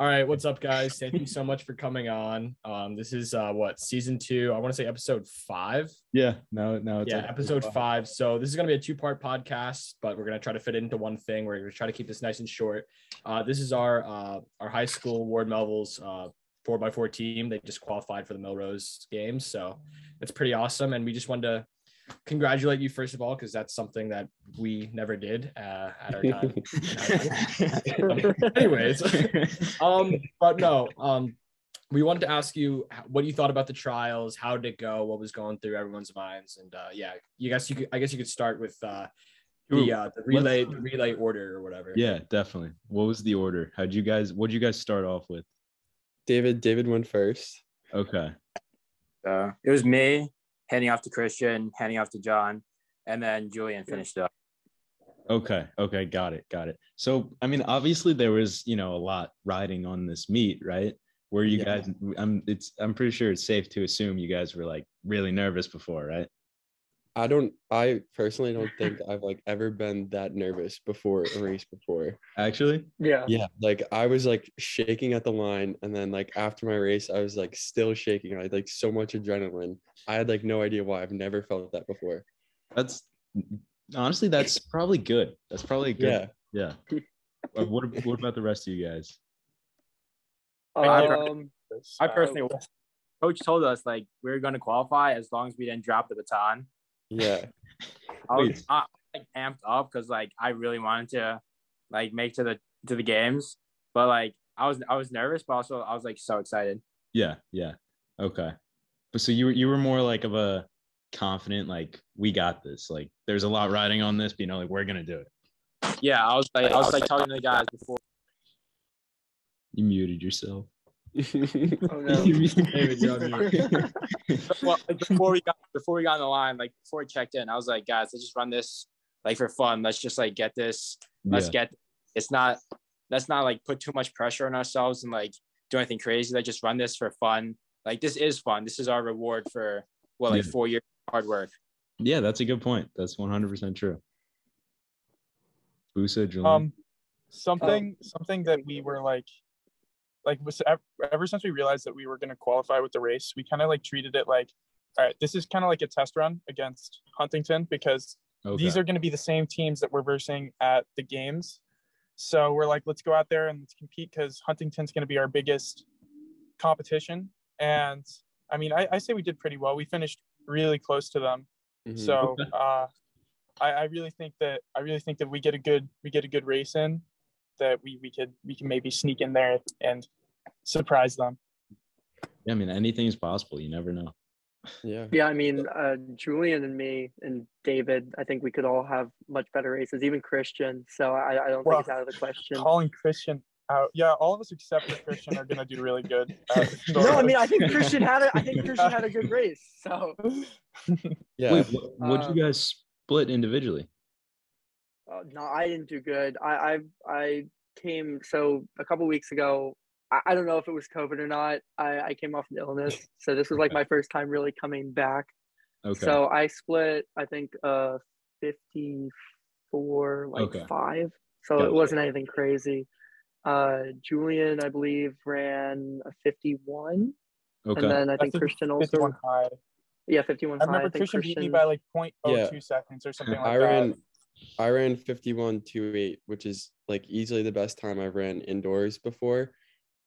All right, what's up, guys? Thank you so much for coming on. Um, this is uh, what season two. I want to say episode five. Yeah, no, no, it's yeah, like- episode five. So this is gonna be a two-part podcast, but we're gonna try to fit it into one thing. We're gonna try to keep this nice and short. Uh, this is our uh, our high school Ward Melville's uh, four x four team. They just qualified for the Melrose games, so it's pretty awesome. And we just wanted to congratulate you first of all because that's something that we never did uh, at our time. anyways um but no um we wanted to ask you what you thought about the trials how did it go what was going through everyone's minds and uh yeah you guys you could i guess you could start with uh the uh the relay the relay order or whatever Yeah, definitely. What was the order? How'd you guys? What'd you guys start off with? David, David went first. Okay. Uh, it was me handing off to Christian, handing off to John, and then Julian finished up. Okay. Okay. Got it. Got it. So, I mean, obviously there was, you know, a lot riding on this meet, right? Where you Yeah. guys, I'm, it's, I'm pretty sure it's safe to assume you guys were like really nervous before, right? I don't I personally don't think I've like ever been that nervous before a race before. Actually. Yeah. Yeah, like I was like shaking at the line and then like after my race I was like still shaking. I had like so much adrenaline. I had like no idea why. I've never felt that before. That's honestly, that's probably good. That's probably good. Yeah. Yeah. What, what about the rest of you guys? Um, I personally, coach told us like we were going to qualify as long as we didn't drop the baton. Yeah. I was. I, like amped up because like I really wanted to like make to the to the games, but like I was I was nervous, but also I was like so excited. Yeah, yeah. Okay. But so you were you were more like of a confident, like, we got this. Like there's a lot riding on this, but you know, like we're gonna do it. Yeah, I was like I was like talking to the guys before. You muted yourself. Oh no. David, you're on mute. well, before we got before we got on the line, like before we checked in, I was like, guys, let's just run this like for fun. Let's just like get this. Let's Yeah. get. It's not. Let's not like put too much pressure on ourselves and like do anything crazy. Like just run this for fun. Like this is fun. This is our reward for well, like Yeah. four years of hard work. Yeah, that's a good point. That's 100% true. Busa, Julian. um something something that we were like like was ever, since we realized that we were going to qualify with the race we kind of like treated it like all right this is kind of like a test run against huntington because okay. these are going to be the same teams that we're versing at the games. So we're like let's go out there and let's compete because huntington's going to be our biggest competition. And i mean I, I say we did pretty well. We finished really close to them. Mhm. so uh, I, I really think that I really think that we get a good we get a good race in, that we we could we can maybe sneak in there and surprise them. yeah, I mean, anything's possible. You never know. yeah. Yeah, I mean, uh, Julian and me and David, I think we could all have much better races, even Christian. So I, I don't Well, think it's out of the question. Calling Christian out, yeah, all of us except for Christian are gonna do really good. at the No, I mean, I think Christian had a, I think Christian had a good race. So Yeah. Wait, what, what'd Um, you guys split individually? Uh, no, I didn't do good. I, I, I came so a couple weeks ago. I, I don't know if it was COVID or not. I, I came off an illness, so this was like my first time really coming back. Okay. So I split, I think, uh, fifty-four, like Okay. five. So Gotcha. it wasn't anything crazy. Uh, Julian, I believe, ran a fifty-one, okay. and then I think think Christian also, 51 high. yeah, fifty-one. I high. remember I think Christian beat me by like 0.02 Yeah. seconds or something like I that. Ran I ran 51 8, which is like easily the best time I've ran indoors before.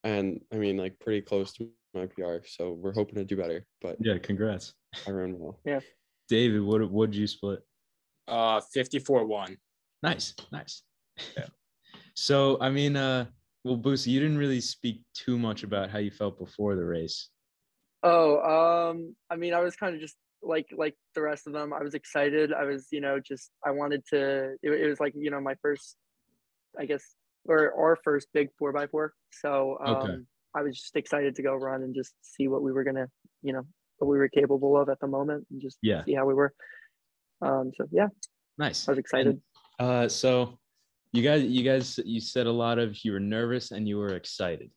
And I mean like pretty close to my PR. So we're hoping to do better. But yeah, congrats. I ran well. Yeah. David, what what'd you split? Uh, fifty four one. Nice, nice. Yeah. so I mean, uh, well, Boosie, you didn't really speak too much about how you felt before the race. Oh, um, I mean, I was kind of just like like the rest of them. I was excited. I was, you know, just I wanted to. It, it was like you know my first, I guess, or our first big four by four. So um, Okay. I was just excited to go run and just see what we were gonna, you know, what we were capable of at the moment, and just Yeah. see how we were. Um, so yeah, Nice. I was excited. Uh, so you guys, you guys, you said a lot of you were nervous and you were excited.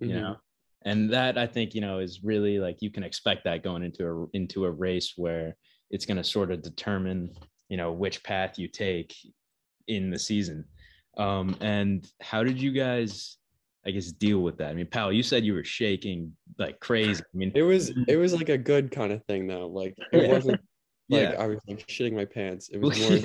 You Mhm. know, and that I think you know is really like you can expect that going into a into a race where it's going to sort of determine you know which path you take in the season. Um, and how did you guys, I guess deal with that? I mean, pal, you said you were shaking like crazy. I mean, It was it was like a good kind of thing though. Like it wasn't like Yeah. I was like shitting my pants. It was more like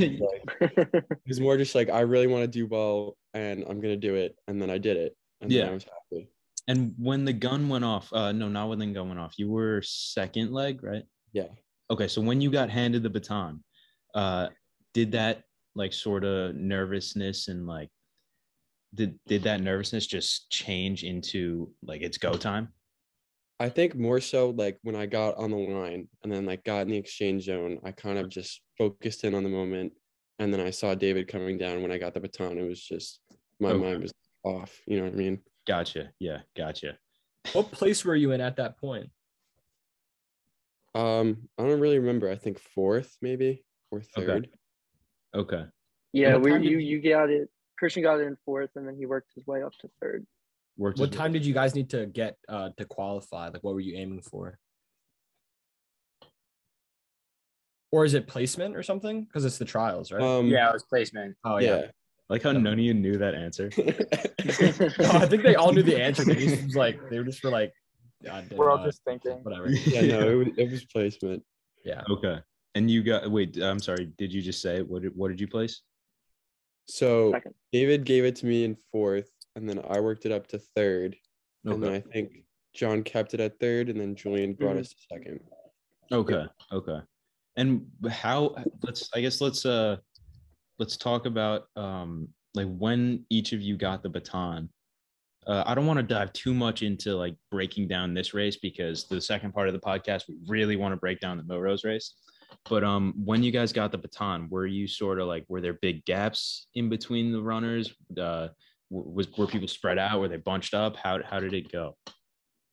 it was more just like I really want to do well and I'm gonna do it. And then I did it. And then Yeah. I was happy. And when the gun went off, uh, no, not when the gun went off. You were second leg, right? Yeah. Okay, so when you got handed the baton, uh, did that like sort of nervousness and like did did that nervousness just change into like it's go time? I think more so like when I got on the line and then like got in the exchange zone, I kind of just focused in on the moment. And then I saw David coming down when I got the baton. It was just my Okay. mind was off. You know what I mean? Gotcha. Yeah, gotcha. what place were you in at that point? Um, I don't really remember. I think fourth, maybe or Okay. third. Okay. yeah, what we time did you you- you got it. Christian got it in fourth, and then he worked his way up to third. Worked What his- time did you guys need to get uh, to qualify? Like, what were you aiming for? Or is it placement or something? Because it's the trials, right? Um, Yeah, it was placement. oh yeah. yeah. Like how none of you knew that answer. No, I think they all knew the answer. They just was like they were just were like, God, We're all just thinking. whatever. yeah, no, it was, it was placement. Yeah. Okay. And you got wait, I'm sorry, did you just say what did what did you place? So Second. David gave it to me in fourth, and then I worked it up to third, and then I think John kept it at third, and then Julian brought Mhm. us to second. Okay. Okay. And how let's I guess let's uh let's talk about um like when each of you got the baton. Uh, I don't want to dive too much into like breaking down this race because the second part of the podcast we really want to break down the Millrose race. But um when you guys got the baton, were you sort of like were there big gaps in between the runners? Uh was were people spread out? Were they bunched up? How how did it go?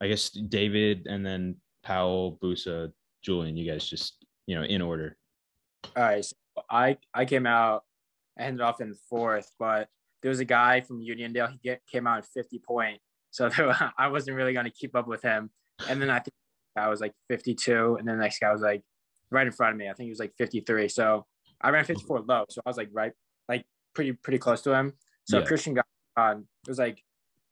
I guess David and then Powell, Busa, Julian, you guys just you know in order. All right, so I I came out, I ended off in fourth, but there was a guy from Uniondale. He get, came out at 50 point, so there, I wasn't really going to keep up with him. And then I think I was like 52, and then the next guy was like right in front of me. I think he was like 53. So I ran 54 low, so I was like right, like pretty pretty close to him. So Yeah. Christian got on. It was like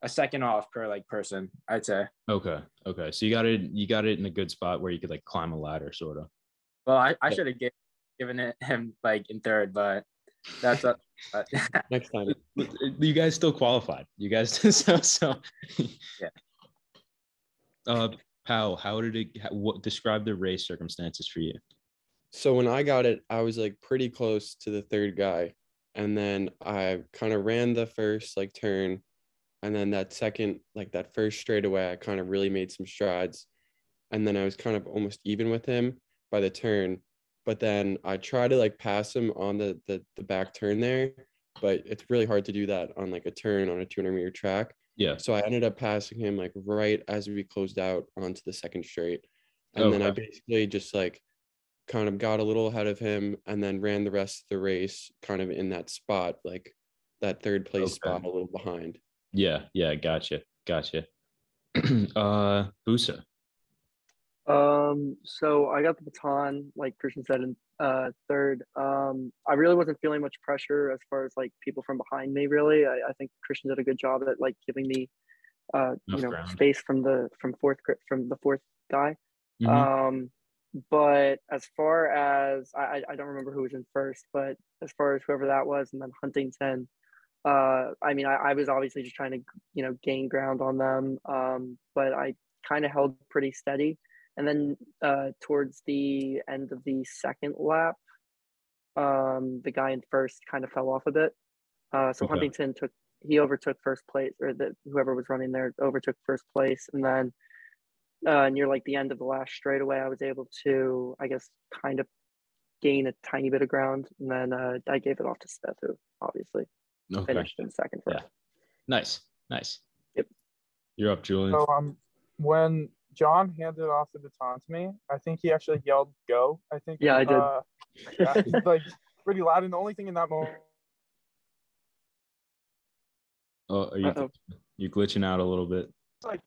a second off per like person, I'd say. Okay, okay. So you got it. You got it in a good spot where you could like climb a ladder, sort of. Well, I, I should have given it him like in third, but that's a. But Next time. You guys still qualified. You guys so so. Yeah. Uh, Powell, how did it? how- What describe the race circumstances for you? So when I got it, I was like pretty close to the third guy. And then I kind of ran the first like turn. And then that second, like that first straightaway, I kind of really made some strides. And then I was kind of almost even with him by the turn. But then I tried to like pass him on the the, the back turn there. But it's really hard to do that on like a turn on a 200 meter track. Yeah. So I ended up passing him like right as we closed out onto the second straight. And then I basically just like kind of got a little ahead of him and then ran the rest of the race kind of in that spot, like that third place Okay. spot a little behind. Yeah. Yeah. Gotcha. Gotcha. uh, Busa. Um, so I got the baton, like Christian said, in uh, third. Um, I really wasn't feeling much pressure as far as like people from behind me. Really, I, I think Christian did a good job at like giving me, uh, you know, ground. space from the from fourth from the fourth guy. Mhm. Um, but as far as I, I- I don't remember who was in first, but as far as whoever that was, and then Huntington, uh, I mean, I, I was obviously just trying to, you know, gain ground on them. Um, but I kind of held pretty steady. And then uh, towards the end of the second lap, um, the guy in first kind of fell off a bit. Uh, so Okay. Huntington took he overtook first place, or the whoever was running there overtook first place, and then uh, near like the end of the last straightaway, I was able to, I guess, kind of gain a tiny bit of ground, and then uh, I gave it off to Smith, who obviously Okay. finished in second for Yeah. Nice. Nice. Yep. You're up, Julian. So um, when John handed off the baton to me, I think he actually yelled "Go!" I think. Yeah, I did. Uh, yeah, like pretty loud, and the only thing in that moment. Oh, are you Uh-oh. you glitching out a little bit? Like,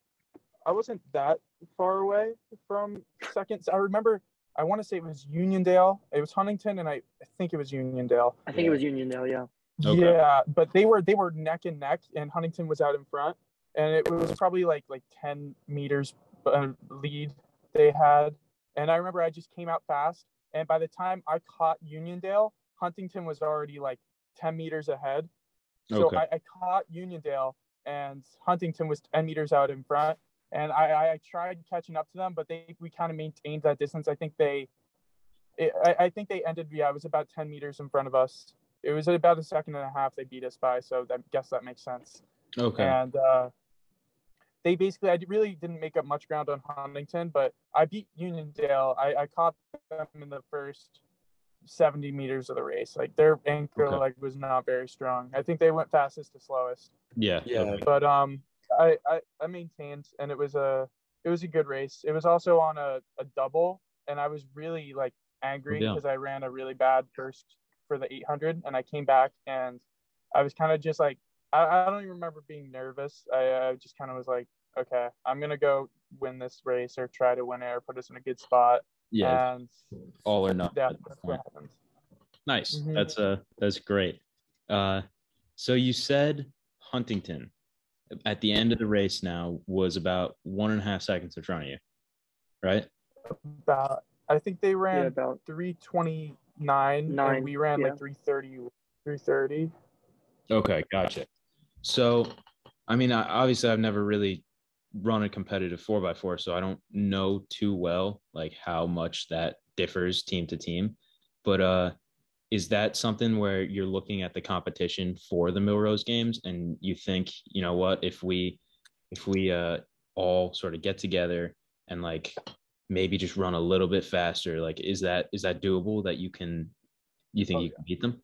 I wasn't that far away from second. I remember. I want to say it was Uniondale. It was Huntington, and I, I think it was Uniondale. I think it was Uniondale, yeah. Okay. Yeah, but they were they were neck and neck, and Huntington was out in front. and it was probably like like 10 meters lead they had. And I remember I just came out fast, and by the time I caught Uniondale, Huntington was already like 10 meters ahead. So Okay. I, I caught Uniondale, and Huntington was 10 meters out in front. And I, I, tried catching up to them, but they we kind of maintained that distance. I think they, it, I, I think they ended. Yeah, it was about 10 meters in front of us. It was about a second and a half they beat us by. So I guess that makes sense Okay. and uh, they basically I really didn't make up much ground on Huntington, but I beat Uniondale. I, I caught them in the first 70 meters of the race. Like their anchor Okay. leg was not very strong. I think they went fastest to slowest, Yeah. Yeah. but um, I, I I maintained, and it was a it was a good race. It was also on a, a double, and I was really like angry Yeah. because I ran a really bad first for the 800, and I came back and I was kind of just like I, I don't even remember being nervous. I, I just kind of was like, okay, I'm gonna go win this race or try to win it or put us in a good spot. Yeah. and all or nothing. yeah, at that that's point. what happened. Nice. Mhm. That's uh that's great. Uh so you said Huntington at the end of the race now was about one and a half seconds in front of you, right? About I think they Yeah, ran about 329 Nine, and we ran yeah. like 330 330 Okay, gotcha. So, I mean, I, obviously, I've never really run a competitive four by four, so I don't know too well like how much that differs team to team. But uh, is that something where you're looking at the competition for the Millrose games and you think, you know what, if we if we uh all sort of get together and like maybe just run a little bit faster, like is that is that doable that you can you think Oh, you can beat them?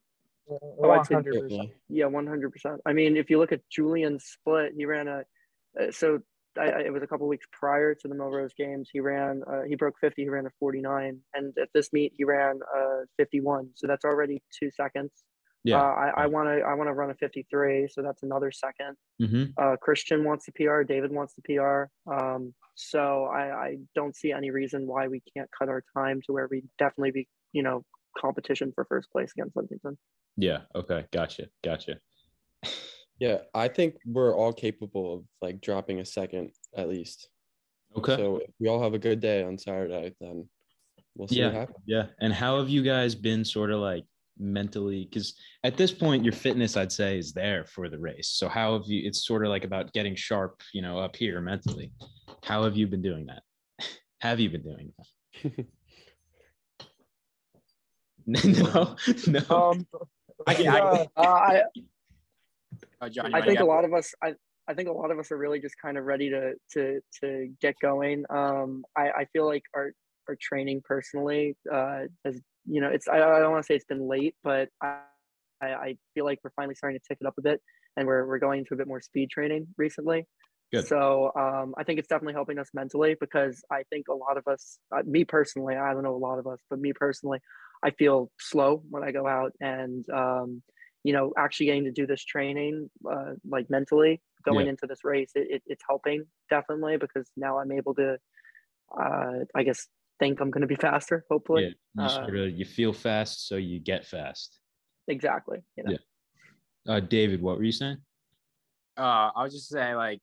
Oh, I'd say 100%. Certainly. Yeah, one hundred percent. I mean, if you look at Julian's split, he ran a. Uh, so I, I, it was a couple weeks prior to the Melrose games. He ran. Uh, he broke fifty. He ran a forty nine, and at this meet he ran uh fifty one. So that's already two seconds. Yeah. Uh, I I want to I want to run a fifty three. So that's another second. mm-hmm. Uh, Christian wants the PR. David wants the PR. Um, so I, I don't see any reason why we can't cut our time to where we definitely be you know competition for first place against Huntington. Yeah. Okay. Gotcha. Gotcha. Yeah, I think we're all capable of like dropping a second at least. Okay. So if we all have a good day on Saturday, then we'll see what yeah. happens. Yeah. And how have you guys been sort of like mentally? Because at this point, your fitness, I'd say, is there for the race. So how have you? It's sort of like about getting sharp, you know, up here mentally. How have you been doing that? have you been doing that? no. No. um I can- Uh, I Uh, John, I think a lot of us I, I think a lot of us are really just kind of ready to to to get going. Um I, I feel like our our training personally uh has you know it's I, I don't want to say it's been late, but I I I feel like we're finally starting to tick it up a bit and we're we're going into a bit more speed training recently. Good. So um, I think it's definitely helping us mentally because I think a lot of us, uh, me personally, I don't know a lot of us, but me personally, I feel slow when I go out and um, you know actually getting to do this training uh, like mentally going Yeah. into this race it, it, it's helping definitely because now i'm able to uh, i guess think i'm going to be faster hopefully yeah. You uh, sort of you feel fast, so you get fast. exactly you know? Yeah. Uh, David, what were you saying? uh, I was just saying like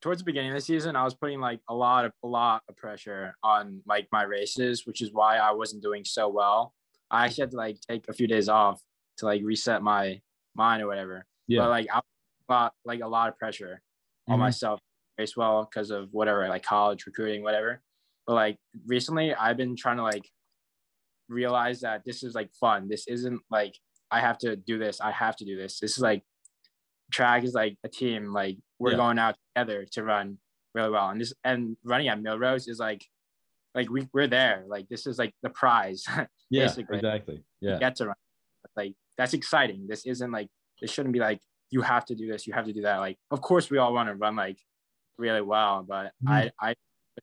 towards the beginning of the season, I was putting like a lot of a lot of pressure on like my races, which is why I wasn't doing so well. I actually had to like take a few days off to like reset my mind or whatever. Yeah. But like I got like a lot of pressure on Mhm. myself race well because of whatever, like college recruiting, whatever. But like recently I've been trying to like realize that this is like fun. This isn't like I have to do this. I have to do this. This is like track is like a team. Like we're Yeah. going out together to run really well. And this and running at Millrose is like like we we're there. Like this is like the prize. yeah, basically. exactly. Yeah. Get to run. Like that's exciting. This isn't like it shouldn't be like you have to do this, you have to do that. Like of course we all want to run like really well, but I I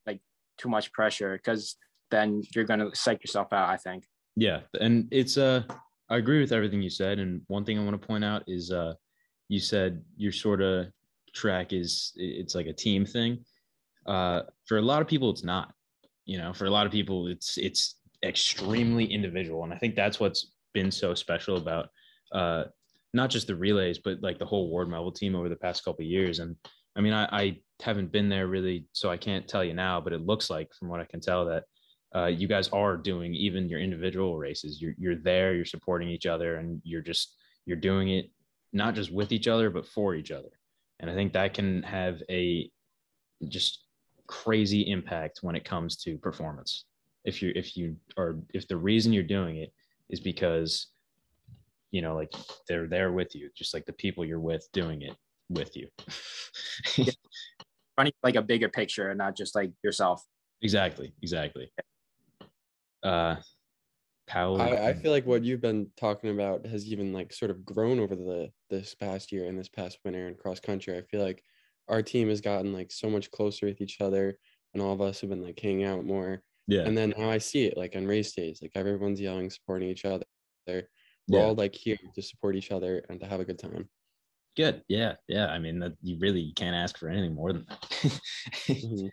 like too much pressure because then you're gonna psych yourself out. I think. Yeah, and it's uh I agree with everything you said and one thing I want to point out is uh you said your sort of track is it's like a team thing. Uh for a lot of people it's not. You know, for a lot of people it's it's extremely individual and I think that's what's been so special about uh not just the relays but like the whole Ward Melville team over the past couple of years and I mean, I, I haven't been there really, so I can't tell you now, but it looks like from what I can tell that uh, you guys are doing even your individual races. You're you're there, you're supporting each other, and you're just you're doing it not just with each other but for each other. And I think that can have a just crazy impact when it comes to performance. If you if you are if the reason you're doing it is because you know like they're there with you, just like the people you're with doing it with you. Running like a bigger picture and not just like yourself. exactly, exactly. Uh Powell, I, I feel like what you've been talking about has even like sort of grown over the this past year and this past winter in cross country. I feel like our team has gotten like so much closer with each other and all of us have been like hanging out more. yeah, And then now I see it like on race days, like everyone's yelling, supporting each other. We're Yeah. all like here to support each other and to have a good time. good. Yeah, yeah. I mean, that you really can't ask for anything more than that. Mhm.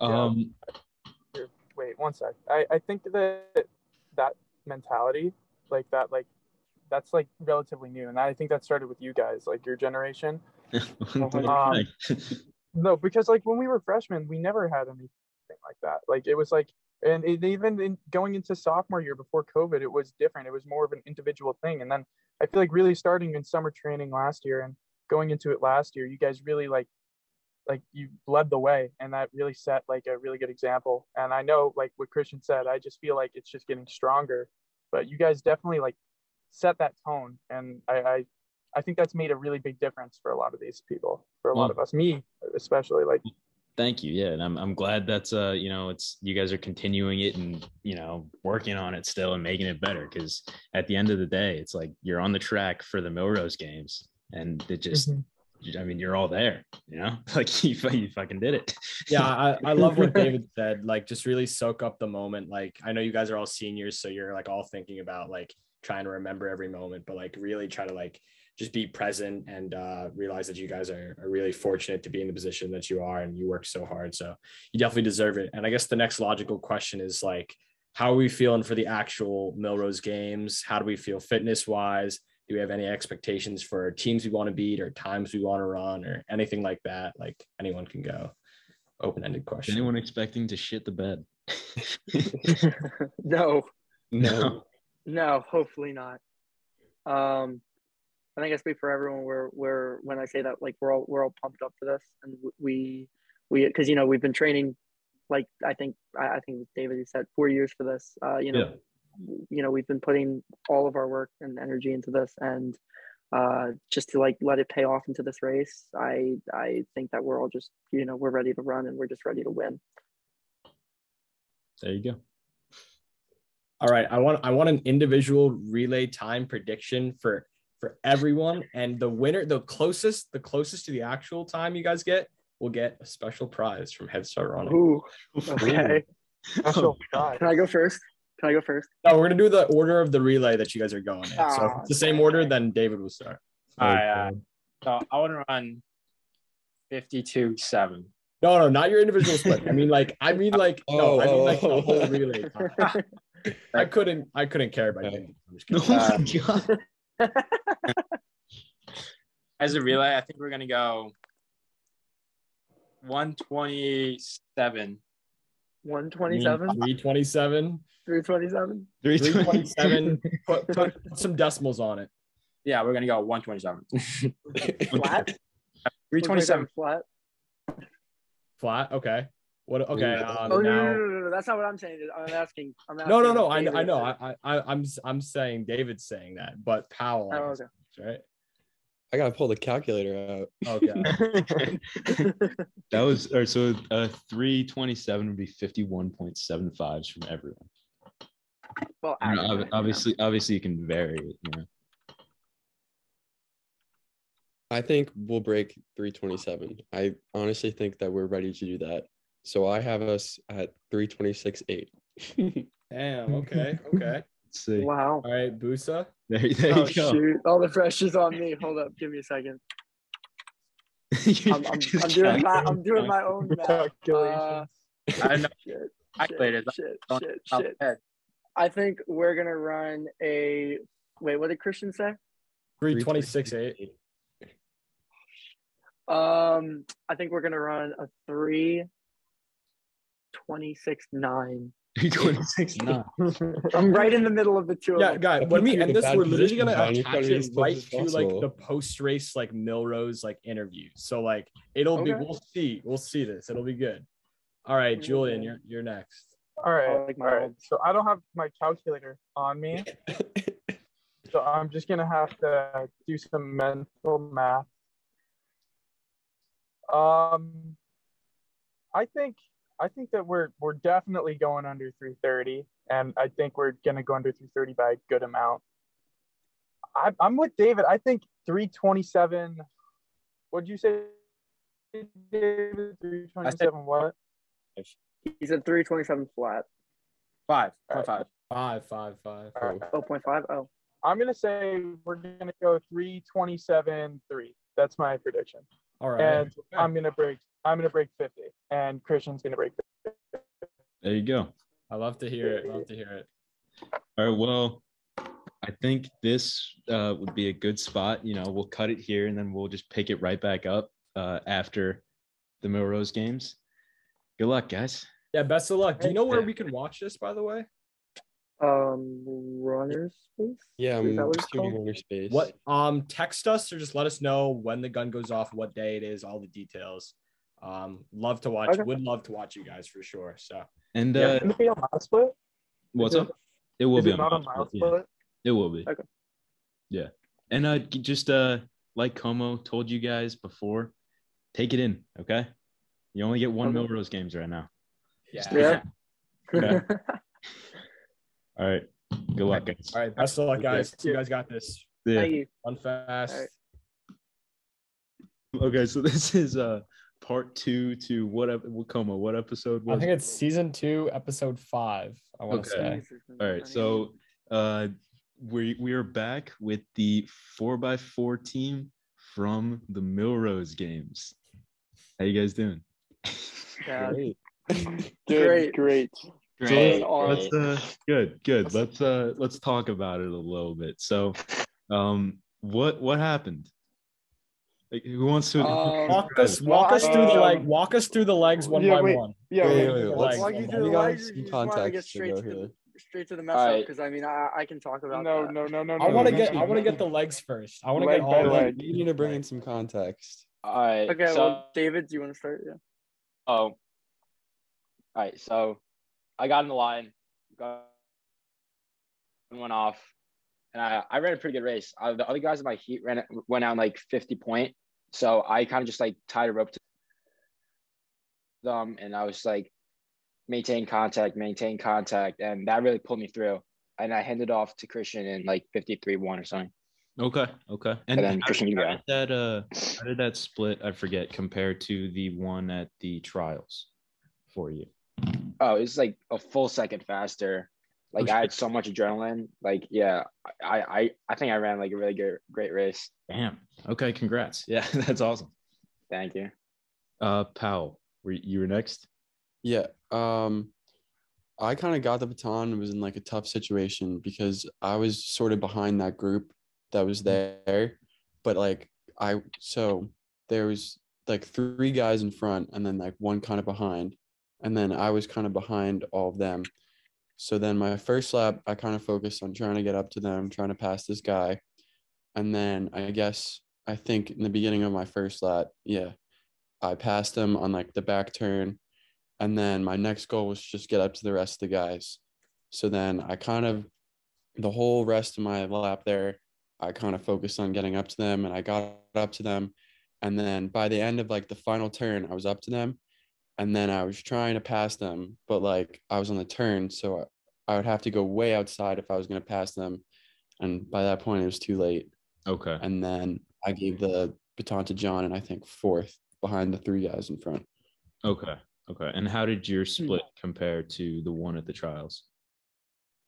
um, Here, wait one sec. I, I think that that mentality, like that, like that's like relatively new, and I think that started with you guys, like your generation. Um, No, because like when we were freshmen, we never had anything like that. Like it was like, and it, even in going into sophomore year before COVID, it was different. It was more of an individual thing. And then I feel like really starting in summer training last year and going into it last year, you guys really like, like you led the way, and that really set like a really good example. And I know like what Christian said, I just feel like it's just getting stronger. But you guys definitely like set that tone, and I, I I think that's made a really big difference for a lot of these people, for a lot of us, me especially. Like, Thank you. Yeah, and I'm I'm glad that's uh you know it's you guys are continuing it and you know working on it still and making it better because at the end of the day it's like you're on the track for the Millrose games and it just I mean you're all there you know like you, you fucking did it. yeah I, I love what david said like just really soak up the moment like i know you guys are all seniors so you're like all thinking about like trying to remember every moment but like really try to like just be present and uh, realize that you guys are, are really fortunate to be in the position that you are and you work so hard. So you definitely deserve it. And i guess the next logical question is like how are we feeling for the actual millrose games? How do we feel fitness wise do we have any expectations for teams we want to beat or times we want to run or anything like that? Like anyone can go. Open-ended question. Anyone expecting to shit the bed? no, No. no, hopefully not. Um, I think I speak for everyone. We're we're when I say that, like we're all we're all pumped up for this, and we we because you know we've been training, like I think I, I think David who said four years for this. Uh, you know, Yeah. you know we've been putting all of our work and energy into this, and uh, just to like let it pay off into this race, I I think that we're all just you know we're ready to run and we're just ready to win. There you go. All right, I want I want an individual relay time prediction for for everyone, and the winner, the closest, the closest to the actual time you guys get, will get a special prize from Head Start Running. Ooh, okay. Special prize. Can I go first? Can I go first? No, we're gonna do the order of the relay that you guys are going in. So if Ah, it's the same order, then David will start. All right. Uh, so I want to run 52 7. No, no, not your individual split. I mean, like, I mean, like, no, I mean, like the Oh. whole relay. Time. I couldn't, I couldn't care about you. I'm just kidding. Oh my god. As a relay, I think we're going to go 127. 127, 327, 327. 327. Put, put some decimals on it. Yeah, we're going to go 127. Flat? 327. flat. Flat. Okay. What? Okay. Um, Oh, no, now, no, no, no, no, That's not what I'm saying. I'm asking. I'm asking no, no, no. I, know- I know. I, I, I'm, I'm saying David's saying that, but Powell, Oh, okay. right? I gotta pull the calculator out. Okay. That was or so uh 327 would be 51.75s from everyone. well, I know, actually, ob- know. obviously obviously you can vary it, you know. I think we'll break 327. I honestly think that we're ready to do that. So I have us at 326.8. Damn. Okay. Okay. Let's see. Wow. All right, Busa. There, there Oh you go. shoot! All the pressure's on me. Hold up. Give me a second. You're I'm, I'm, just I'm doing my counting. I'm doing my own math. Uh, Calculations. I don't know. shit, shit, Calculators. shit, Don't- shit, Top shit. head. I think we're gonna run a. Wait, what did Christian say? Three twenty six eight. Um, I think we're gonna run a three. 26 9. 26 9. I'm right in the middle of the two Yeah, them. guys, That when puts we you in end this, we're literally gonna John. You're attach to it right as to like the post race like Millrose like interview. So like it'll be we'll see we'll see this. It'll be good. All right, Julian, you're you're next. All right. Like all right. So I don't have my calculator on me. So I'm just gonna have to do some mental math. Um, I think I think that we're we're definitely going under 330, and I think we're gonna go under 330 by a good amount. I, I'm with David. I think 327. What'd you say, David? 327. What? He said 327 flat. Five. All right. Five. Five, five, five. All right. 0.5. Oh. I'm gonna say we're gonna go 327 three. That's my prediction. All right. and I'm gonna break. I'm gonna break 50, and Christian's gonna break 50. There you go. I love to hear it. Love to hear it. All right. Well, I think this uh, would be a good spot. You know, we'll cut it here and then we'll just pick it right back up uh, after the Millrose games. Good luck, guys. Yeah, best of luck. Do you know where we can watch this, by the way? Um, runner space? Yeah, I'm that what it's just giving called? runner space. What um text us or just let us know when the gun goes off, what day it is, all the details. Um, love to watch, Okay. would love to watch you guys for sure. So And Yeah. uh, Can it be on my split? what's Is up? It will be it on my Mount Split, split? Yeah, it will be. Okay. Yeah. And uh, just uh, like Como told you guys before, take it in. Okay. You only get one Okay. Millrose games right now. yeah. Yeah. Okay. All right. Good luck, guys. All right, best of luck, guys. you. You guys got this. Yeah. Thank you. One fast. All right. Okay, so this is uh part two to what ep- what Como, what episode was I think it? it's season two, episode five. I want to Okay. say. all right. So uh we we are back with the four by four team from the Millrose games. How you guys doing? Yeah. Great. Great. great. Great. Great. let's uh good good let's uh let's talk about it a little bit so um what what happened like, who wants to Um, Walk us, walk us through the Um, leg, walk us through the legs one yeah, by wait. one. Yeah, Wait, wait, wait, wait, let's walk you we through the legs, you just want to get context to straight to the here. straight to the mess All up because I mean I, I can talk about No, that. no, no, no, no. I want to no, get, no, I want to no, get the legs first. I want to get all. leg. the- You need to bring in some context. All right. Okay, so, well, David, do you want to start? Yeah. oh, all right. So, I got in the line, got went off, and I, I ran a pretty good race. Uh, the other guys in my heat ran went out like 50 point, so I kind of just like tied a rope to them, and I was like maintain contact, maintain contact, and that really pulled me through. And I handed off to Christian in like 53 one or something. okay okay and And then how, Christian, you how did that uh how did that split i forget compared to the one at the trials for you Oh, it was like a full second faster. Like I had so much adrenaline. Like yeah, I I I think I ran like a really good great race. damn okay congrats yeah that's awesome Thank you. uh powell were you, you were next Yeah. Um I kind of got the baton and was in like a tough situation because I was sort of behind that group that was there. But like I so there was like three guys in front and then like one kind of behind. And then I was kind of behind all of them. So then my first lap, I kind of focused on trying to get up to them, trying to pass this guy. And then I guess I think in the beginning of my first lap, yeah, I passed them on like the back turn. And then my next goal was just get up to the rest of the guys. So then I kind of, the whole rest of my lap there, I kind of focused on getting up to them and I got up to them. And then by the end of like the final turn, I was up to them. And then I was trying to pass them, but like I was on the turn. So I would have to go way outside if I was going to pass them. And by that point, it was too late. okay And then I gave the baton to John, and I think fourth behind the three guys in front. okay okay and how did your hmm. split compare to the one at the trials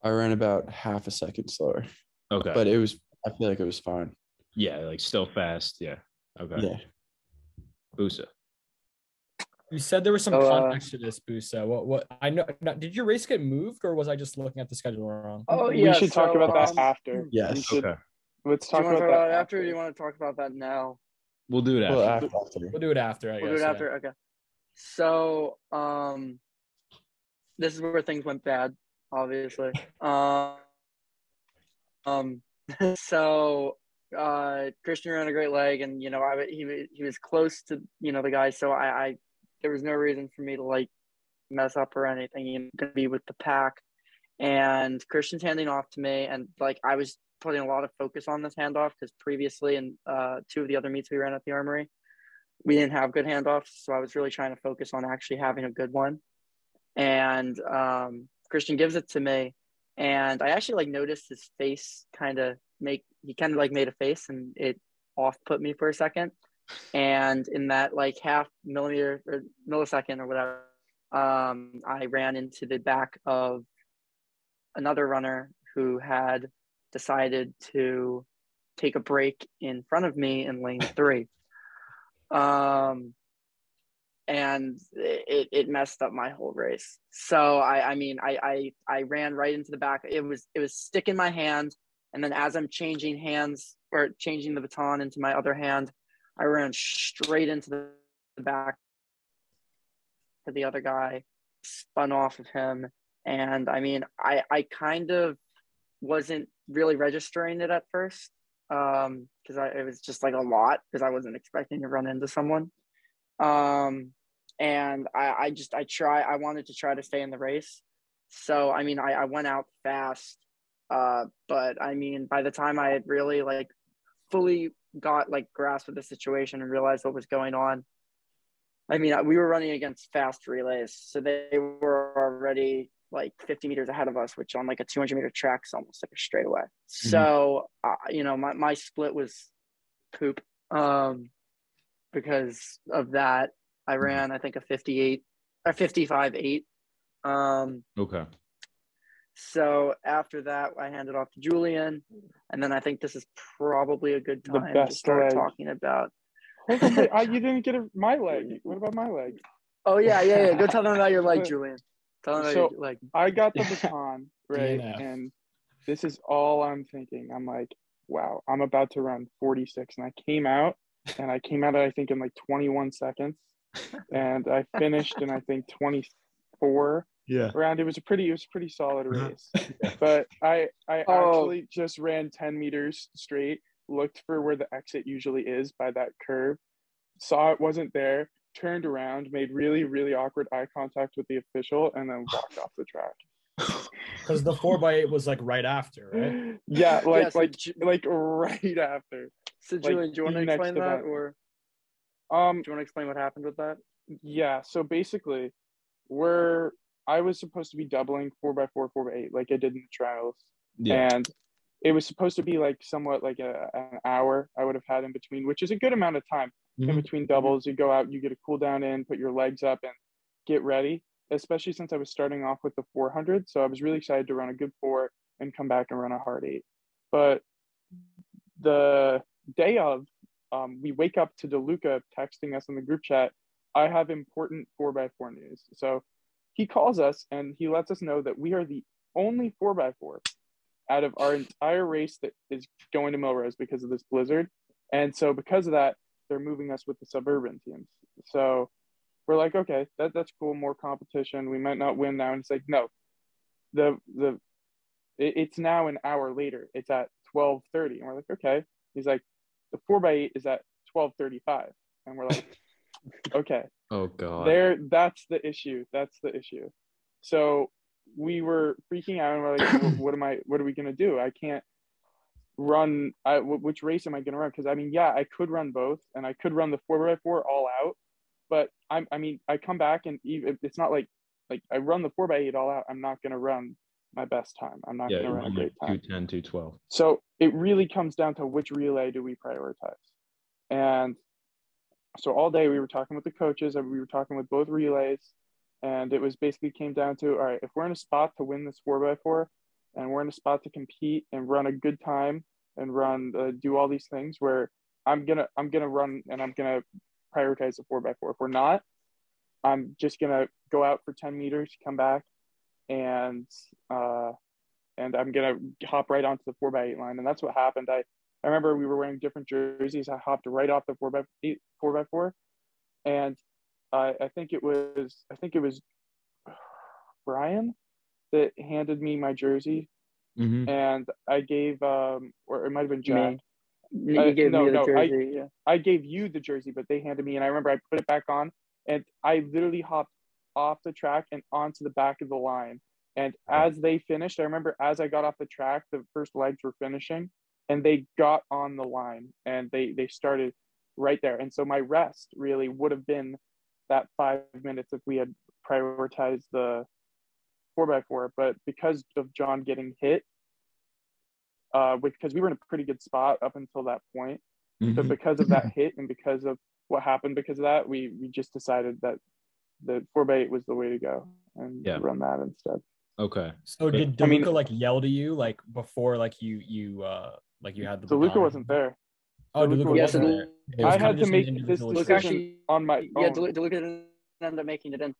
I ran about half a second slower, okay but it was, I feel like it was fine. yeah like still fast yeah okay Yeah. Busa. You said there was some So, uh, context to this, Busa. What? What? I know. no, Did your race get moved, or was I just looking at the schedule wrong? Oh yeah. we yeah. should talk so, about that um, after. Yes. Should- Okay. Let's Do you talk want to about talk about that after, or do you want to talk about that now? We'll do it after. Well, after. We'll do it after. I We'll guess. do it yeah. after. Okay. So, um, this is where things went bad, obviously. Um, um, so uh, Christian ran a great leg, and you know, I he he was close to you know the guy, so I, I there was no reason for me to like mess up or anything. You know, gonna be with the pack, and Christian's handing off to me, and like I was putting a lot of focus on this handoff because previously in uh, two of the other meets we ran at the Armory, we didn't have good handoffs, so I was really trying to focus on actually having a good one. And um, Christian gives it to me, and I actually like noticed his face kind of make he kind of like made a face, and it off put me for a second. And in that like half millimeter or millisecond or whatever, um, I ran into the back of another runner who had decided to take a break in front of me in lane three. Um, and it, it messed up my whole race. So I, I mean, I, I, I ran right into the back. It was, it was stick in my hand. And then as I'm changing hands or changing the baton into my other hand, I ran straight into the, back to the other guy, spun off of him. And I mean, I, I kind of wasn't really registering it at first um because I it was just like a lot because I wasn't expecting to run into someone. Um and I I just I try I wanted to try to stay in the race. So I mean I, I went out fast. Uh but I mean by the time I had really like fully got like grasp of the situation and realized what was going on. I mean we were running against fast relays. So they were already like 50 meters ahead of us, which on like a 200 meter track is almost like a straightaway. So, uh, you know, my, my split was poop um, because of that. I ran, I think, a 58 or 55 8. Um, Okay. So after that, I handed off to Julian. And then I think this is probably a good The time to start leg. talking about. Hold wait, I, you didn't get a, my leg. What about my leg? Oh, yeah, yeah, yeah. Go tell them about your leg, Julian. Tell them about So- your leg. I got the baton, right? DNF. And this is all I'm thinking. I'm like, wow, I'm about to run 46. And I came out and I came out, I think, in like 21 seconds. And I finished in, I think, 24 Yeah. round. It was a pretty, it was a pretty solid race. But I, I Oh. actually just ran 10 meters straight, looked for where the exit usually is by that curve, saw it wasn't there, turned around, made really, really awkward eye contact with the official, and then walked off the track. Because the four by eight was like right after, right? Yeah, like Yeah, so like Ju- like right after. So, like, Julian, do you want to explain that? event. Or Um do you want to explain what happened with that? yeah, so basically we're I was supposed to be doubling four by four, four by eight, like I did in the trials. Yeah. And it was supposed to be like somewhat like a, an hour I would have had in between, which is a good amount of time in Mhm. between doubles. You go out, you get a cool down in, put your legs up, and get ready. Especially since I was starting off with the 400, so I was really excited to run a good four and come back and run a hard eight. But the day of, um, we wake up to DeLuca texting us in the group chat. I have important four by four news. So he calls us and he lets us know that we are the only four by four out of our entire race that is going to Melrose because of this blizzard. And so because of that, they're moving us with the suburban teams. So we're like, okay, that, that's cool, more competition. We might not win now. And it's like, no, the the it, it's now an hour later. It's at twelve thirty. And we're like, okay. He's like, the four by eight is at twelve thirty five. And we're like, okay Oh god. there that's the issue that's the issue so we were freaking out and we're like what am i what are we going to do i can't run I, which race am i going to run because i mean yeah i could run both and i could run the 4x4 all out but i'm i mean i come back and even it's not like like i run the 4x8 all out i'm not going to run my best time i'm not yeah, going to run a great time 210, 212. so it really comes down to which relay do we prioritize. And so all day we were talking with the coaches and we were talking with both relays. And it was basically came down to all right, if we're in a spot to win this four by four and we're in a spot to compete and run a good time and run uh, do all these things where I'm gonna I'm gonna run and I'm gonna prioritize the four by four. If we're not, I'm just gonna go out for 10 meters, come back, and uh, and I'm gonna hop right onto the four by eight line, and that's what happened. I I remember we were wearing different jerseys. I hopped right off the four by eight, four by four, and I I think it was I think it was Brian that handed me my jersey, Mhm. and I gave um or it might have been Jack. Me. You gave no, me the no, I- yeah. I gave you the jersey, but they handed me, and I remember I put it back on, and I literally hopped off the track and onto the back of the line. And as they finished, I remember as I got off the track, the first legs were finishing, and they got on the line, and they they started right there. And so my rest really would have been that five minutes if we had prioritized the four by four. But because of John getting hit, uh, because we were in a pretty good spot up until that point but Mhm. because of that hit and because of what happened because of that we we just decided that the four by eight was the way to go and Yeah. run that instead Okay. So did I mean- like yell to you like before like you you uh like you had the so luca wasn't there. Oh, DeLuca DeLuca Yeah, wasn't so there. Was I had to make this individual decision actually, on my yeah, own. DeLuca didn't end up making it in.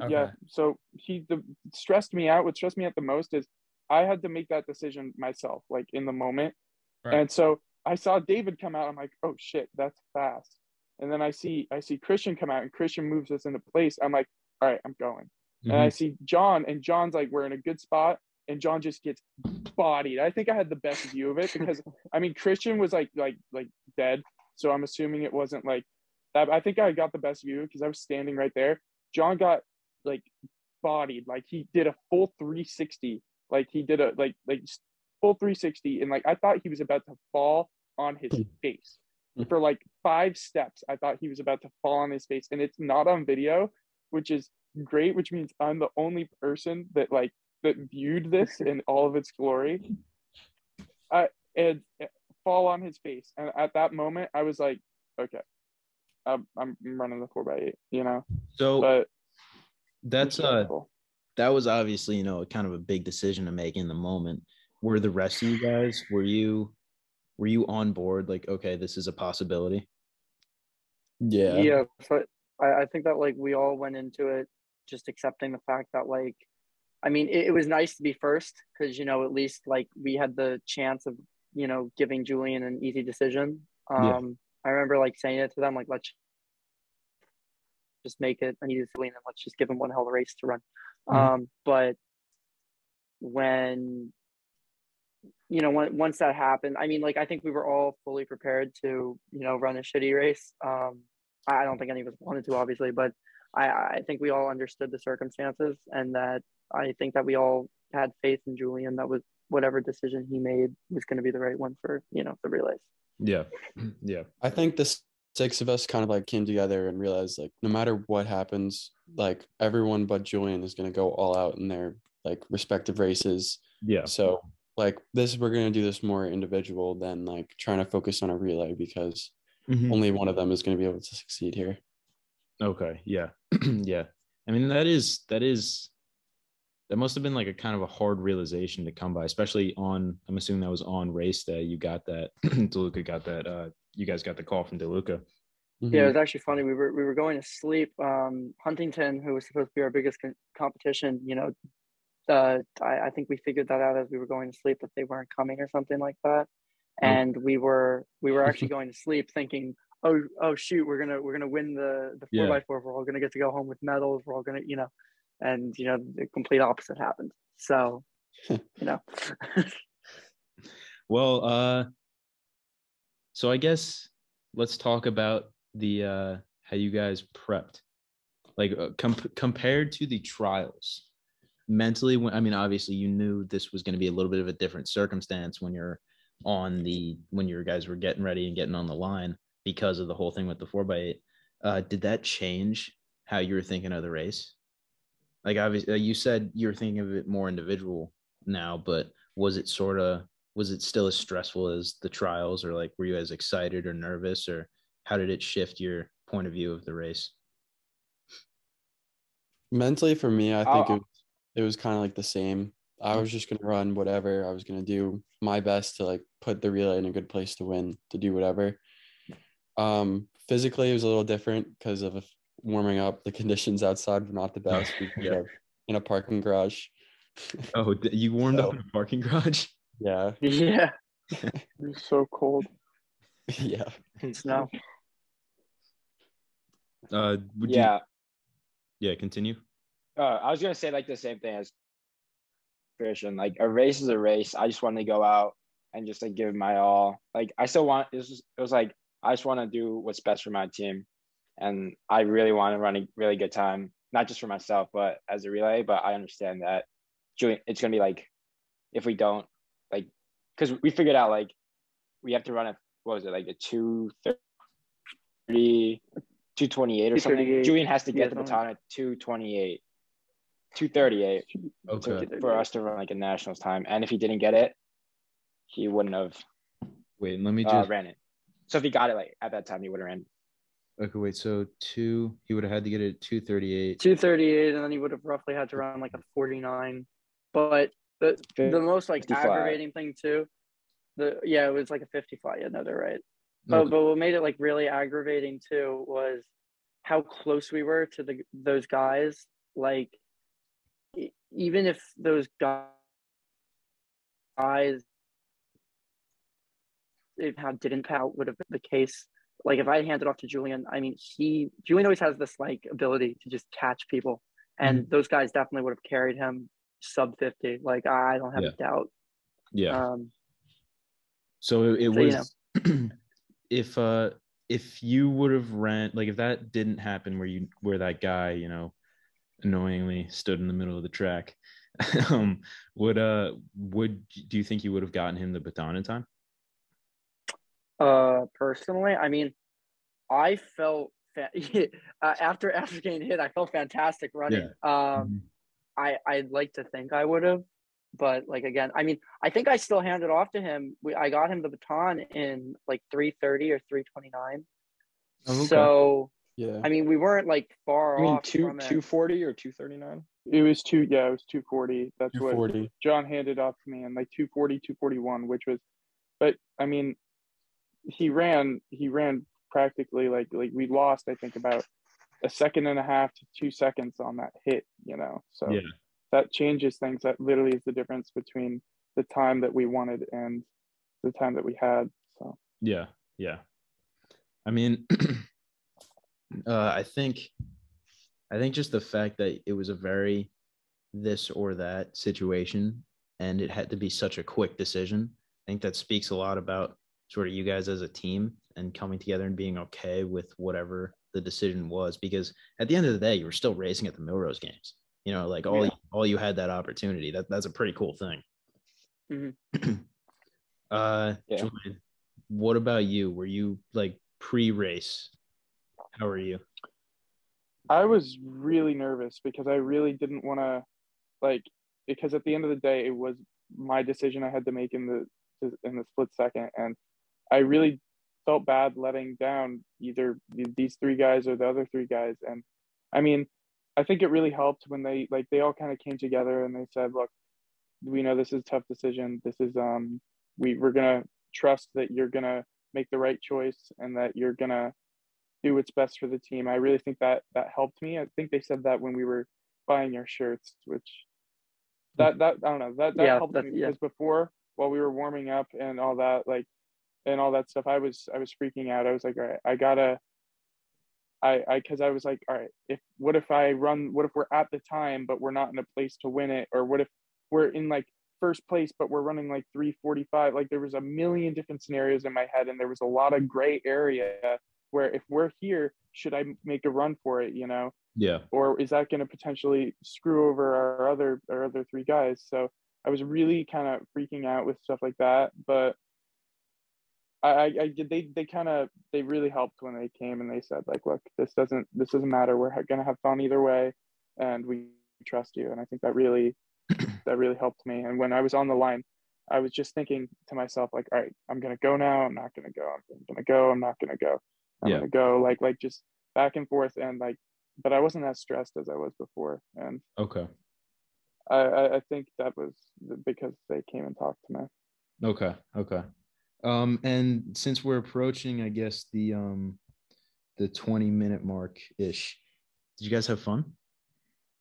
Okay. yeah so he the stressed me out. What stressed me out the most is i had to make that decision myself like in the moment. Right. and so i saw david come out. I'm like oh shit that's fast. And then i see i see christian come out and christian moves us into place. I'm like all right i'm going. And I mm-hmm. see John, and John's like, we're in a good spot, and John just gets bodied. I think I had the best view of it because I mean Christian was like like like dead, so I'm assuming it wasn't like that. I think I got the best view because I was standing right there. John got like bodied, like he did a full 360, like he did a like like full 360, and like I thought he was about to fall on his hmm. face for like five steps. I thought he was about to fall on his face, and it's not on video, which is great, which means I'm the only person that like that viewed this in all of its glory. I and fall on his face, and at that moment, I was like, okay, I'm, I'm running the four by eight, you know. So But that's uh stressful. that was obviously you know kind of a big decision to make in the moment. Were the rest of you guys were you were you on board like okay this is a possibility? Yeah. Yeah, But I, I think that like we all went into it just accepting the fact that like, I mean, it, it was nice to be first because you know at least like we had the chance of you know giving Julian an easy decision. Um, Yeah. I remember like saying it to them like let's just make it an easy Julian and let's just give him one hell of a race to run. Mhm. Um, but when you know when, once that happened i mean like i think we were all fully prepared to you know run a shitty race um i I don't think any of us wanted to obviously but i i think we all understood the circumstances and that i think that we all had faith in julian that was whatever decision he made was going to be the right one for you know the relays Yeah. Yeah. I think the six of us kind of like came together and realized like no matter what happens, like everyone but Julian is gonna go all out in their like respective races. Yeah. So like this we're gonna do this more individual than like trying to focus on a relay because Mhm. only one of them is gonna be able to succeed here. Okay. Yeah. yeah. I mean, that is that is that must have been like a kind of a hard realization to come by, especially on. I'm assuming that was on race day. You got that. Deluca got that. Uh, you guys got the call from Deluca. Mm-hmm. Yeah, it was actually funny. We were we were going to sleep. Um, Huntington, who was supposed to be our biggest con- competition, you know, uh, I, I think we figured that out as we were going to sleep that they weren't coming or something like that. Oh. And we were we were actually going to sleep thinking, oh oh shoot, we're gonna we're gonna win the the four Yeah. by four. We're all gonna get to go home with medals. We're all gonna you know, and you know the complete opposite happened. So, you know, Well, uh, so I guess let's talk about the uh, how you guys prepped, like uh, com- compared to the trials. Mentally, when I mean, obviously, you knew this was going to be a little bit of a different circumstance when you're on the when your guys were getting ready and getting on the line because of the whole thing with the four by eight. Uh, did that change how you were thinking of the race? Like, obviously, you said you were thinking of it more individual now, but was it sort of was it still as stressful as the trials or like were you as excited or nervous or how did it shift your point of view of the race Mentally for me, I think I'll- it was, it was kind of like the same. I was just gonna run whatever. I was gonna do my best to like put the relay in a good place to win, to do whatever. Um, physically, it was a little different because of warming up. The conditions outside were not the best. We Yeah. were in a parking garage. oh you warmed up in a parking garage yeah, yeah, It was so cold. yeah. It's Snow. Uh, would you- Yeah. yeah. Continue. Uh, I was gonna say like the same thing as Christian. Like a race is a race. I just want to go out and just like give it my all. Like I still want. It was, it was like I just want to do what's best for my team, and I really want to run a really good time, not just for myself, but as a relay. But I understand that Julian, it's gonna be like if we don't like, because we figured out like we have to run a what was it like a two thirty. 228 or something. Julian has to Yeah, get the baton at 228. 238 Okay. to- for us to run like a nationals time. And if he didn't get it, he wouldn't have Wait. Let me uh, just. ran it. So if he got it like at that time, he would have ran. Okay. Wait. So two. He would have had to get it at two thirty-eight. 238 and then he would have roughly had to run like a 49 but the the most like 55. aggravating thing too the yeah it was like a 55 yeah no they're right but, Okay. but what made it like really aggravating too was how close we were to the those guys like even if those guys if how didn't out would have been the case like if I handed off to Julian, I mean he Julian always has this like ability to just catch people. And those guys definitely would have carried him sub 50. Like I don't have Yeah. a doubt. Yeah. Um So it, it So, you was if uh if you would have ran like if that didn't happen where you where that guy you know annoyingly stood in the middle of the track um would uh would do you think you would have gotten him the baton in time uh personally, I mean I felt fa- uh, after after getting hit, I felt fantastic running. Um I I'd like to think I would have, but like again, I mean, I think I still handed off to him. We I got him the baton in like 330 or 329. Oh, okay. So Yeah. I mean, we weren't like far I mean, off two 240 or 239. It was two. Yeah, it was two forty. That's what John handed off to me, and like 240, 241, which was, but I mean, he ran. He ran practically like like we lost. I think about a second and a half to two seconds on that hit. You know, so Yeah. that changes things. That literally is the difference between the time that we wanted and the time that we had. So Yeah, yeah. I mean, uh, I think, I think just the fact that it was a very this or that situation, and it had to be such a quick decision. I think that speaks a lot about sort of you guys as a team and coming together and being okay with whatever the decision was. Because at the end of the day, you were still racing at the Millrose games. You know, like all Yeah. you, all you had that opportunity. That that's a pretty cool thing. Mhm. uh, Yeah. Julian, what about you? Were you like pre-race? How are you? I was really nervous because I really didn't want to, like, because at the end of the day, it was my decision I had to make in the in the split second, and I really felt bad letting down either these three guys or the other three guys. And I mean, I think it really helped when they like they all kind of came together and they said, "Look, we know this is a tough decision. This is um we we're gonna trust that you're gonna make the right choice and that you're gonna do what's best for the team. I really think that that helped me. I think they said that when we were buying your shirts, which that that I don't know that that Yeah, helped me yeah. because before while we were warming up and all that like and all that stuff, I was I was freaking out. I was like, all right, I gotta. I I because I was like, all right, if what if I run? What if we're at the time but we're not in a place to win it, or what if we're in like first place but we're running like 345 like there was a million different scenarios in my head and there was a lot of gray area where if we're here should i make a run for it you know Yeah. or is that going to potentially screw over our other our other three guys so i was really kind of freaking out with stuff like that but i i, they they kind of they really helped when they came and they said like look this doesn't this doesn't matter. We're going to have fun either way and we trust you. And i think that really that really helped me. And when i was on the line i was just thinking to myself like all right i'm going to go now. I'm not going to go. I'm going to go. I'm not going to go. I'm Yeah. going to go. Like like just back and forth and like but i wasn't as stressed as i was before. And Okay. i i, I think that was because they came and talked to me. Okay. Okay. Um, and since we're approaching, I guess the um the 20 minute mark ish, did you guys have fun?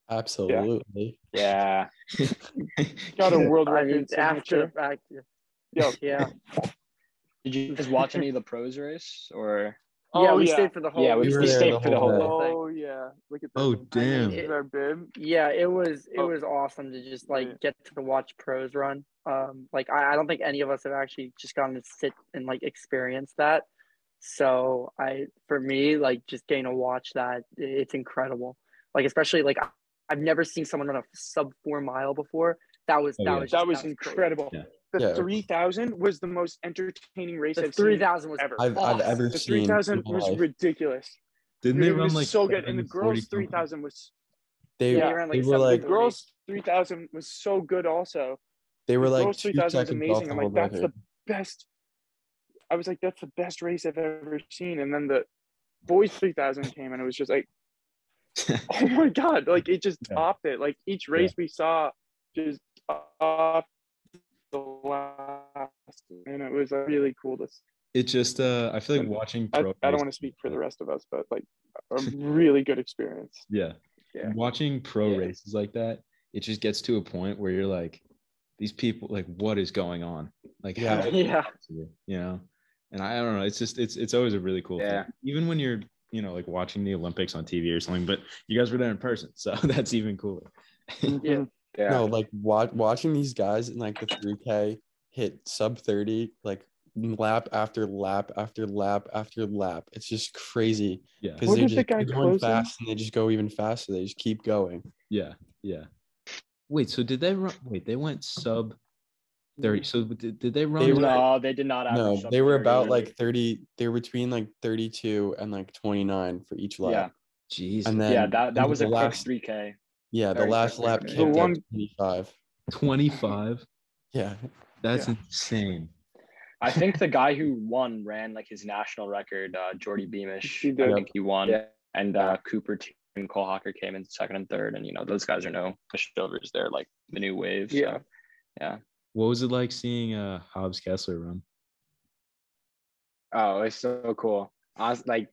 Absolutely. Yeah. got a world record after the fact, yeah. Yo, Yeah. Did you guys watch any of the pros race or? Yeah, Oh, we yeah. stayed for the whole. Yeah, we, We were we there stayed the for the whole whole thing. oh yeah, look at that. Oh, damn. it- This our bib. Yeah, it was it Oh. was awesome to just like Yeah. get to watch pros run. Um, like I, I don't think any of us have actually just gotten to sit and like experience that. So I, for me, like just getting to watch that, it's incredible. Like especially like I- I've never seen someone run a sub four mile before. That was Oh, that yeah. was That just- was crazy. incredible. Yeah. The Yeah. 3000 was the most entertaining race The I've three seen thousand was ever. I've, I've ever The seen. in 3000 was life. ridiculous. Didn't Dude, they it run was like so good, and the girls 3000 was They, Yeah, They ran, they were seven like the girls 3000 was so good also. they were the like girls 3000 was amazing. I'm like, that's record. the best. I was like, that's the best race I've ever seen. And then the boys 3000 came, and it was just like, oh my god, like it just Yeah. topped it. Like each race we saw just off the last, and it was really cool to. See. It just uh I feel like watching I, pro I don't want to speak for the rest of us, but like a really good experience. Yeah. Yeah. Watching pro Yeah. races like that, it just gets to a point where you're like, these people, like, what is going on? Like, Yeah. how Yeah. you know? And I, I don't know. It's just it's it's always a really cool Yeah. thing. Even when you're, you know, like watching the Olympics on TV or something, but you guys were there in person. So that's even cooler. Yeah. Yeah. No, like wa- watching these guys in like the 3K hit sub 30, like lap after lap after lap after lap. It's just crazy Yeah. because they're did the just guy they're going fast and they just go even faster. They just keep going. Yeah. Yeah. Wait, so did they run wait, they went sub 30. So did, did they run They were- No, they did not. No, they were about really. like 30. They were between like 32 and like 29 for each lap. Yeah. Jeez. And then yeah, that that was the a quick 3K. Yeah, the very last quick lap rate. kicked The at one- 25. 25. Yeah. That's Yeah. insane. I think the guy who won ran like his national record, uh, Geordie Beamish. He I think he won. Yeah. And uh, Cooper Teare and Cole Hocker came in second and third. And, you know, those guys are no pushovers. They're like the new wave. Yeah. So, yeah. What was it like seeing uh Hobbs Kessler run? Oh, it's so cool. I was like,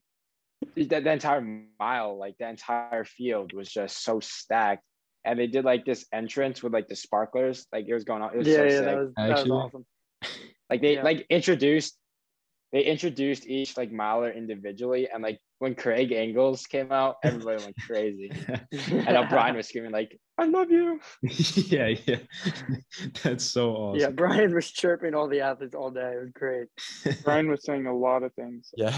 the, the entire mile, like the entire field was just so stacked. And they did like this entrance with like the sparklers, like it was going on. It was Yeah, so yeah, sick. that was that was awesome. like they yeah. like introduced, they introduced each like miler individually, and like when Craig Engels came out, everybody went crazy. I know Brian was screaming like, "I love you." yeah, yeah. That's so awesome. Yeah, Brian was chirping all the athletes all day. It was great. Brian was saying a lot of things. Yeah.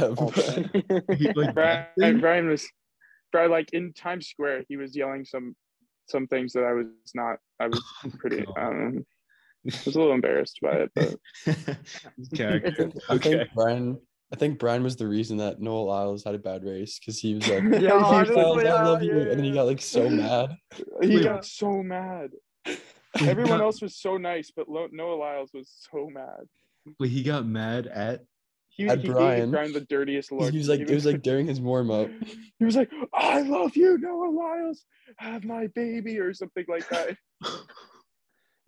He, like, Brian. Brian was, Brian, like in Times Square, he was yelling some some things that I was not. I was pretty. God. Um, I was a little embarrassed by it, but Character. I Okay. Brian. I think Brian was the reason that Noah Lyles had a bad race because he was like, Yeah, "Hey, Lyles, honestly, I uh, love you," and then he got like so mad. he Wait. got so mad. Everyone else was so nice, but Lo- Noah Lyles was so mad. Wait, he got mad at. He, At he Brian. Brian the dirtiest look. He was like, He it was like during his warm up. he was like, "I love you, Noah Lyles. Have my baby," or something like that.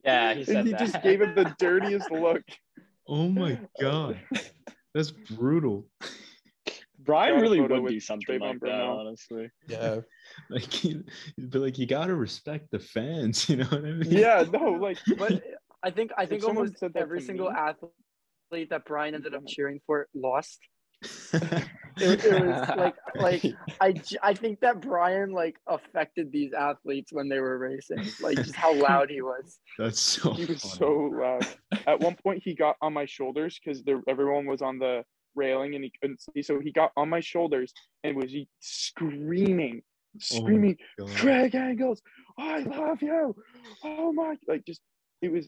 Yeah, he said and he that. just gave him the dirtiest look. Oh my god, that's brutal. Brian really would with do something like that, Brunel. honestly. Yeah. Like, he, but like, you gotta respect the fans. You know what I mean? Yeah, no, like But I think I think almost every single me- athlete that Brian ended up cheering for lost. It, it was like like I, I think that Brian like affected these athletes when they were racing, like just how loud he was. that's so. he was funny. so loud. At one point, he got on my shoulders because everyone was on the railing and he couldn't see. So he got on my shoulders and was screaming, oh screaming, God. Craig Engels, I love you. Oh my! Like just it was,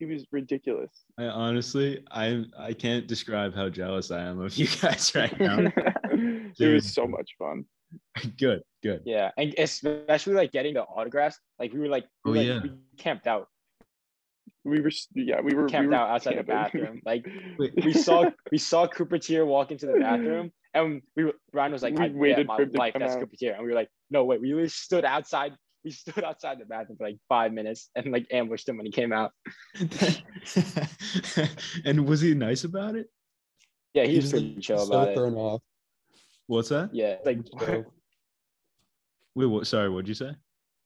it was ridiculous. I honestly, I I can't describe how jealous I am of you guys right now. it was so much fun. good, good. Yeah, and especially like getting the autographs. Like we were like, we, Oh, like, yeah. we camped out, We were, yeah, we were we camped were out outside camping. the bathroom. Like Wait, we saw, we saw Cooper Teare walk into the bathroom, and we were, Ryan was like, We "I waited waited my for him to life, come that's out. Cooper Teare," and we were like, "No, wait." We literally stood outside. We stood outside the bathroom for like five minutes and like ambushed him when he came out. and was he nice about it? Yeah, he, He was was pretty like, chill so about it. thrown off. What's that? Yeah, like So, Wait, what? Sorry, what'd you say?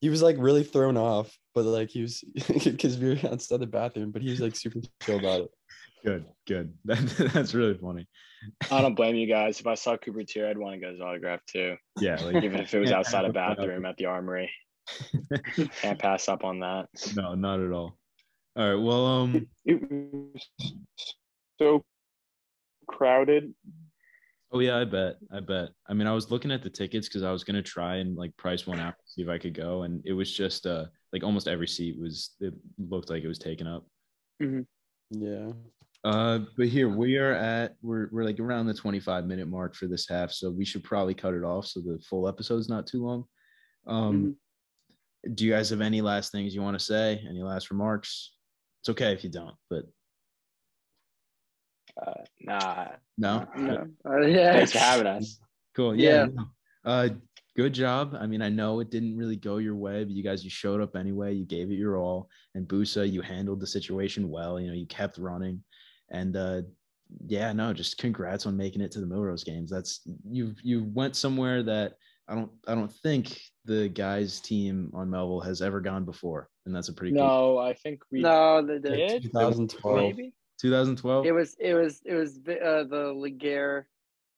he was like really thrown off, but like he was because we were outside the bathroom, but he was like super chill about it. Good, good. That, that's really funny. I don't blame you guys. If I saw Cooper Teare, I'd want to get his autograph too, Yeah, like even if it was outside a bathroom at the Armory. Can't pass up on that. no, not at all. All right. Well, um, It was so crowded. oh yeah, I bet, I bet. I mean, I was looking at the tickets because I was gonna try and like price one out, to see if I could go, and it was just uh like almost every seat was it looked like it was taken up. Yeah. Uh, but here we are at we're we're like around the 25 minute mark for this half, so we should probably cut it off so the full episode's not too long. Um, do you guys have any last things you want to say? Any last remarks? It's okay if you don't, but Uh, nah. no. No. Uh, yeah. Thanks for having us. Cool. Yeah. Yeah. Uh, good job. I mean, I know it didn't really go your way, but you guys, you showed up anyway. You gave it your all. And Busa, you handled the situation well. You know, you kept running. And uh, yeah, no, just congrats on making it to the Millrose games. That's you. You went somewhere that I don't. I don't think the guys' team on Melville has ever gone before, and that's a pretty cool. No, I think we No, they did. did. 2012. Maybe. 2012. It was it was it was vi- uh, the Ligier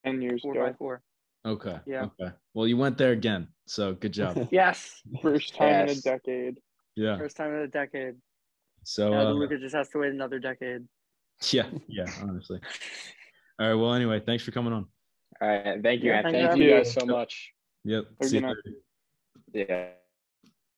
Ten years four by ago. four. Okay. Yeah. Okay. Well, you went there again, so good job. Yes, First time in a decade. Yeah. first time in a decade. So. now Uh, Luca just has to wait another decade. yeah. Yeah. Honestly. All right. Well, anyway, thanks for coming on. All right. Thank you. Yeah, and thank you you guys so much. Yep. Have a See you good night. later. Yeah.